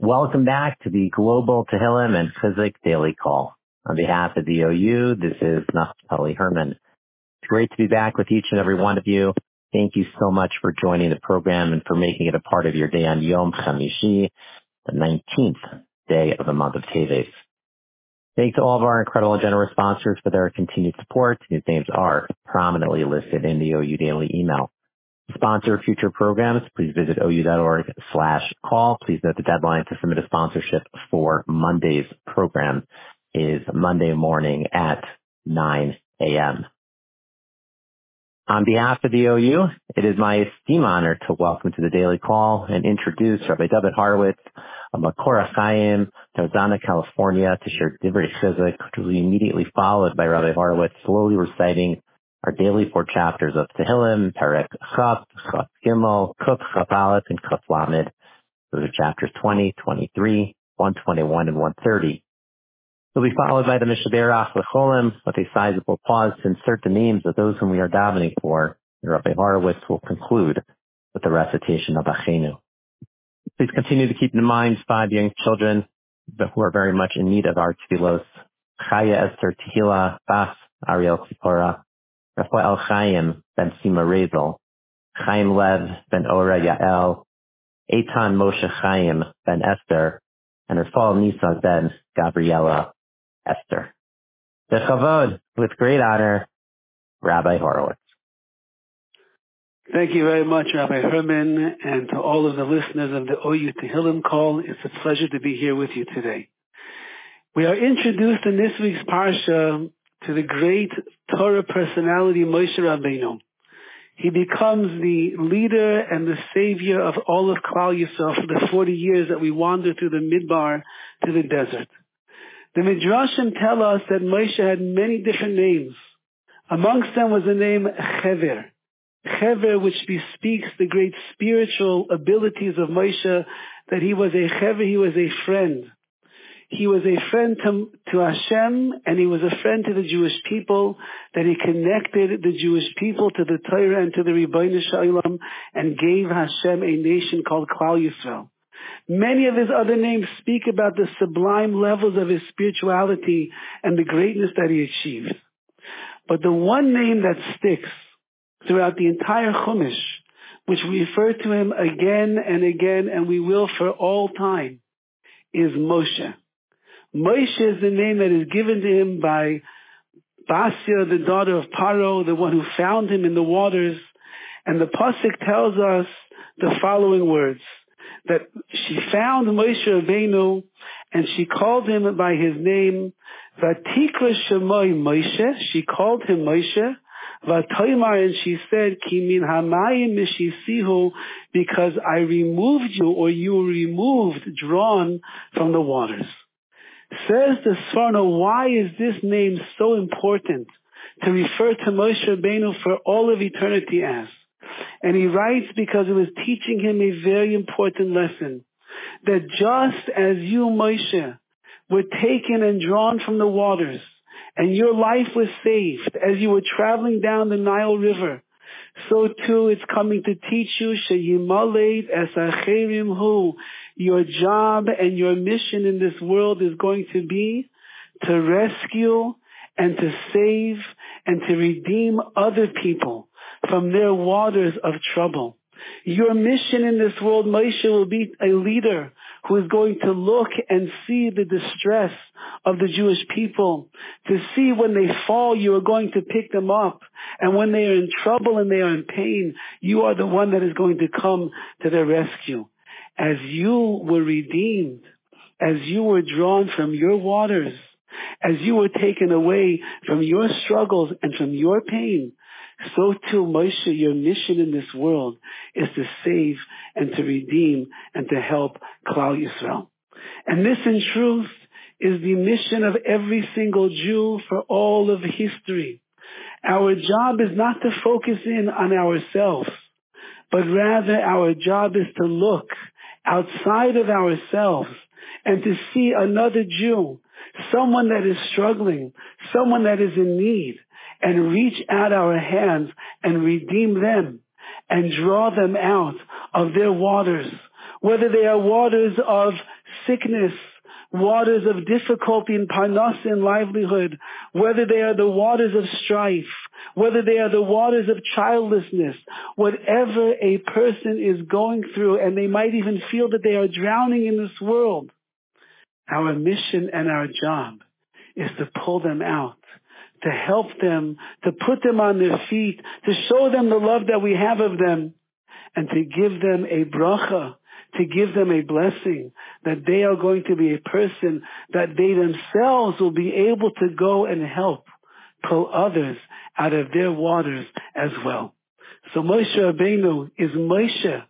Welcome back to the Global Tehillim and Chizuk Daily Call. On behalf of the OU, this is Naftali Herman. It's great to be back with each and every one of you. Thank you so much for joining the program and for making it a part of your day on Yom Chamishi, the 19th day of the month of Teves. Thanks to all of our incredible and generous sponsors for their continued support, whose names are prominently listed in the OU Daily email. Sponsor future programs, please visit ou.org slash call. Please note the deadline to submit a sponsorship for Monday's program is Monday morning at 9 a.m. On behalf of the OU, it is my esteemed honor to welcome to the daily call and introduce Rabbi Dovid Horowitz of Makor Chaim, Tarzana, California, to share Divrei Chizuk, which will be immediately followed by Rabbi Horowitz slowly reciting our daily four chapters of Tehillim, Perek Chaf, Chaf Gimel, Kuf Chaf Aleph, and Kuf Lamed. Those are chapters 20, 23, 121, and 130. They'll be followed by the Mishaberach Lecholim with a sizable pause to insert the names of those whom we are davening for. And Rabbi Horowitz will conclude with the recitation of Achenu. Please continue to keep in mind five young children who are very much in need of our tefillos. Chaya Esther Tehila Bas Ariel Tzipora, Rafael Chaim ben Sima Rezel, Chaim Lev ben Ora Yael, Eitan Moshe Chaim ben Esther, and Rafal Nisa ben Gabriela Esther. The Chavod, with great honor, Rabbi Horowitz. Thank you very much, Rabbi Herman, and to all of the listeners of the OU Tehillim call. It's a pleasure to be here with you today. We are introduced in this week's parsha to the great Torah personality Moshe Rabbeinu. He becomes the leader and the savior of all of Klal Yisrael for the 40 years that we wander through the Midbar to the desert. The Midrashim tell us that Moshe had many different names. Amongst them was the name Chever. Chever, which bespeaks the great spiritual abilities of Moshe, that he was a Chever, he was a friend. He was a friend to, to Hashem and he was a friend to the Jewish people, that he connected the Jewish people to the Torah and to the Ribono Shel Olam and gave Hashem a nation called Klal Yisrael. Many of his other names speak about the sublime levels of his spirituality and the greatness that he achieved. But the one name that sticks throughout the entire Chumash, which we refer to him again and again, and we will for all time, is Moshe. Moshe is the name that is given to him by Basia, the daughter of Paro, the one who found him in the waters. And the Pasuk tells us the following words, that she found Moshe Rabbeinu and she called him by his name, Vatikra Shemoy Moshe, she called him Moshe, Vatoimar, and she said, Kimin Hamayim Mishisihu, because I removed you, or you were removed, drawn from the waters. Says the Sforno, why is this name so important to refer to Moshe Rabbeinu for all of eternity as? And he writes because it was teaching him a very important lesson. That just as you, Moshe, were taken and drawn from the waters, and your life was saved as you were traveling down the Nile River, so too it's coming to teach you sheyimaled esacherim hu. Your job and your mission in this world is going to be to rescue and to save and to redeem other people from their waters of trouble. Your mission in this world, Moshe, will be a leader who is going to look and see the distress of the Jewish people. To see when they fall, you are going to pick them up. And when they are in trouble and they are in pain, you are the one that is going to come to their rescue. As you were redeemed, as you were drawn from your waters, as you were taken away from your struggles and from your pain, so too, Moshe, your mission in this world is to save and to redeem and to help Klal Yisrael. And this in truth is the mission of every single Jew for all of history. Our job is not to focus in on ourselves, but rather our job is to look outside of ourselves and to see another Jew, someone that is struggling, someone that is in need, and reach out our hands and redeem them and draw them out of their waters, whether they are waters of sickness, waters of difficulty in parnas and livelihood, whether they are the waters of strife, whether they are the waters of childlessness, whatever a person is going through, and they might even feel that they are drowning in this world, our mission and our job is to pull them out, to help them, to put them on their feet, to show them the love that we have of them, and to give them a bracha, to give them a blessing, that they are going to be a person that they themselves will be able to go and help pull others out of their waters as well. So Moshe Rabbeinu is Moshe.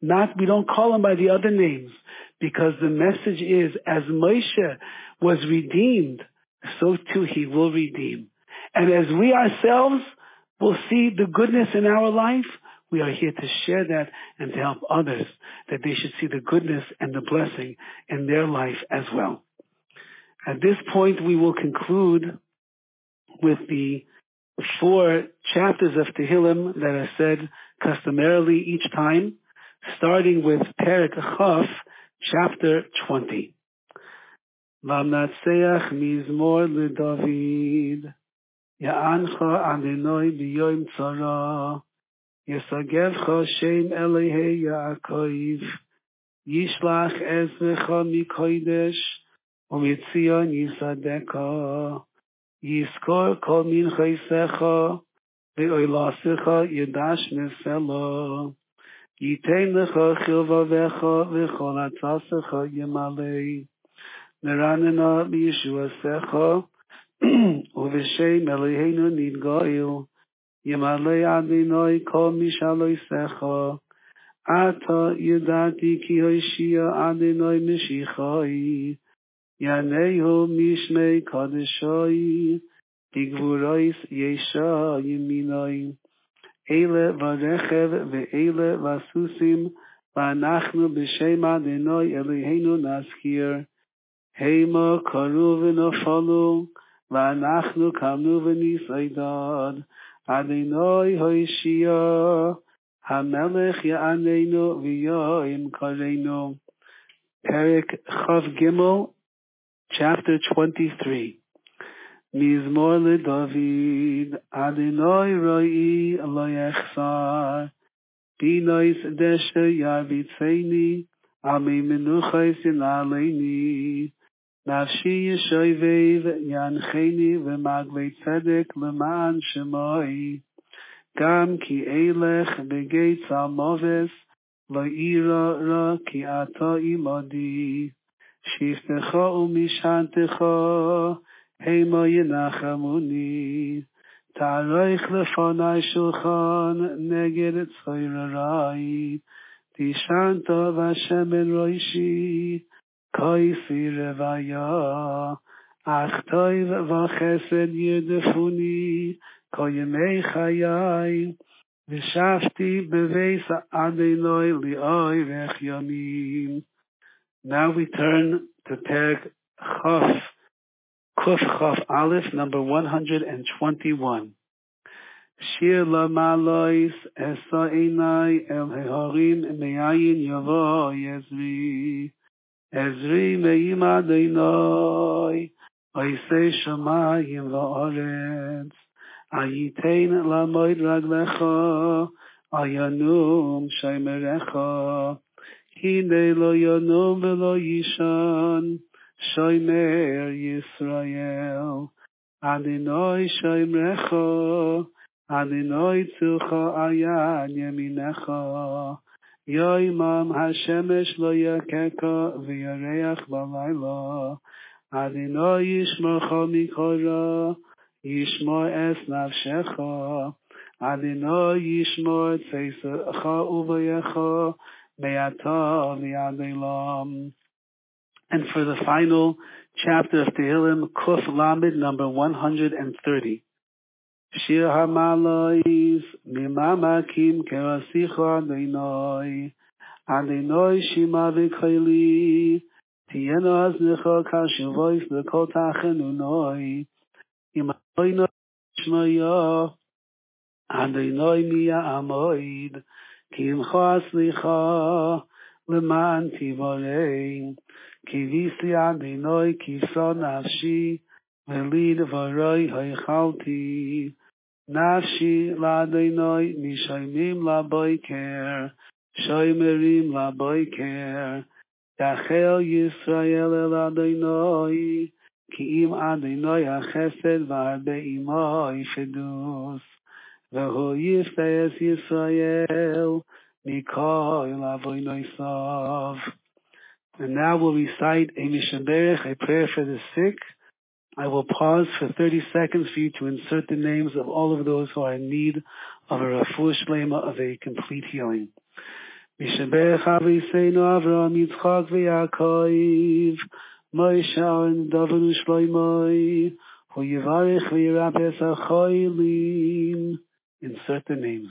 Not, we don't call him by the other names because the message is as Moshe was redeemed, so too he will redeem. And as we ourselves will see the goodness in our life, we are here to share that and to help others that they should see the goodness and the blessing in their life as well. At this point, we will conclude with the four chapters of Tehillim that are said customarily each time, starting with Perik Chaf, chapter 20. ונצח מזמור לדוד, יענך אדינוי ביום צרה, יסגבך שם אלוהי יעקב, ישלח עזרך מקודש, ומציון יסדקה, יזכור כל מין חייסך, ואוילסך ידש מסלו, ייתן לך חרבבך וכל עצסך ימלא. מרננה בישוע סכו ובשם אלוהינו נתגויו ימלא אדינוי כל משאלוי סכו עתה ידעתי כי הישיע אדינוי משיחוי ינהו משמי קודשוי תגבורויס ישו ימינוי אלה ורכב ואלה וסוסים ואנחנו בשם אדינוי אלוהינו נזכיר. הימא קנו ונפלו, ואנחנו קמנו ונפעידן, עדינוי הוישיה, המלך יעננו ויועם קרנו. פרק חב גמל, Chapter 23. מזמור לדוד, עדינוי רואי לא יחסר, דינויס דשא יביצייני, עמי מנוחס ינעלייני. נפשי ישוי ויב ינחני ומגבי צדק למען שמוי. גם כי אילך בגי צלמובס ואירו רו כי עתו אימודי. שיפתחו ומשנתחו הימו ינחמוני. תערוך לפני שולחן נגד צוי ררוי. תשנתו ואשם אל koi fir va va khesen yede funi mei khayai ve shafti be veis ad noy li oy ve khyamim now we turn to peg khof kuf khof alif number 121 shir la malois esa inai el hehorim meayin yavo yezvi. עזרי מאים אדינוי, עושה שמיים ואורץ, הייתן למויד רגלך, הינום שמרך, הנה לא ינום ולא ישן, שמר ישראל, אדינוי שמרך, אדינוי צוחו עיין ימינך, Hashemesh lo yakeka v'yareach b'layla. Yishmocha mikora, yishmo es. Adonai yishmo uvayecha, me'ata. And for the final chapter of Tehillim, Kuf Lamed, number 130. שיר המלויס, ממה מקים כרסיכו אדינוי, אדינוי שימה וקהילי, תהיינו אז נכו כאשר וויס בכל תחן ונוי, אם אדינוי נשמיו, אדינוי מי יעמוד, כי אמחו הסליחו, למען תיבורי, כי ויסי אדינוי כיסו נפשי, mein lied of נפשי roy hay khalti nafshi לבויקר, dai ישראל אל אדינוי, la אם care החסד la boy care והוא khel ישראל מכל dai noi va la And now we'll recite a Mishaberech, a prayer for the sick. I will pause for 30 seconds for you to insert the names of all of those who are in need of a refuah shlema, of a complete healing. Avram Yitzchak v'Yaakov Moshe Ushloimoi Hu Yivarech Insert the names.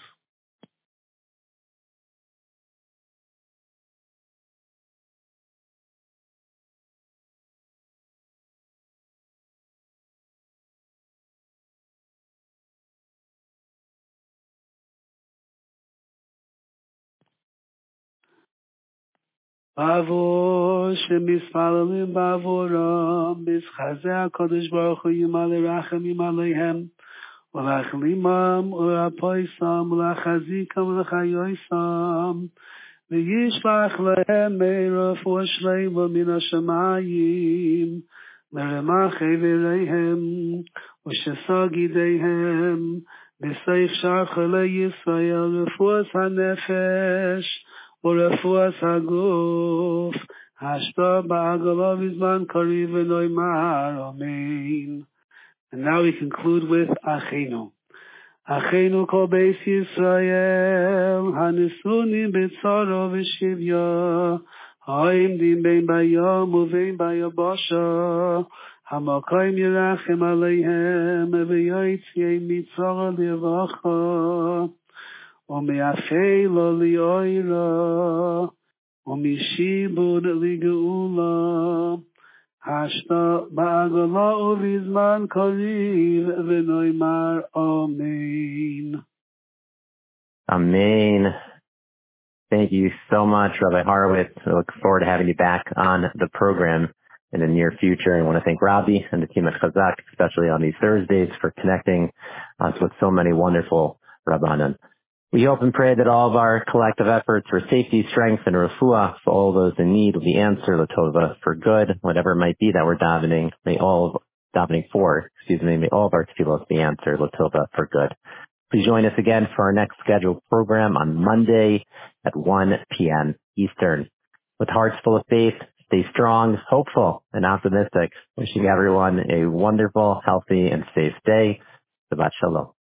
Bavo shemisfalim bavoram mis khaze a kodesh bar khoy mal rakhim mal hem ul akhlim am ul apay sam ul khazi kam ul khayoy sam ve yish bakh lahem mer min ashmayim ולפוע הגוף, השפע בעגלו בזמן קריב ונוי מהר, אמן. And now we conclude with Achenu. Achenu kol beis Yisrael, hanesunim b'tzoro v'shivya, העמדים בין ביום ובין ביבשה, המקום ירחם עליהם, ויועץ יהיה מצור לברכה. ומאפלה ומשיבון ובזמן קריב, ונאמר אמן. Amen. Thank you so much, Rabbi Horowitz. I look forward to having you back on the program in the near future. I want to thank Robbie and the team at Chazaq, especially on these Thursdays, for connecting us with so many wonderful Rabbanan. We hope and pray that all of our collective efforts for safety, strength, and refuah for all those in need will be answered, Latova, for good, whatever it might be that we're davening, may all of, davening for, excuse me, may all of our tefillos be answered, Latova, for good. Please join us again for our next scheduled program on Monday at 1 p.m. Eastern. With hearts full of faith, stay strong, hopeful, and optimistic. Wishing everyone a wonderful, healthy, and safe day. Shabbat Shalom.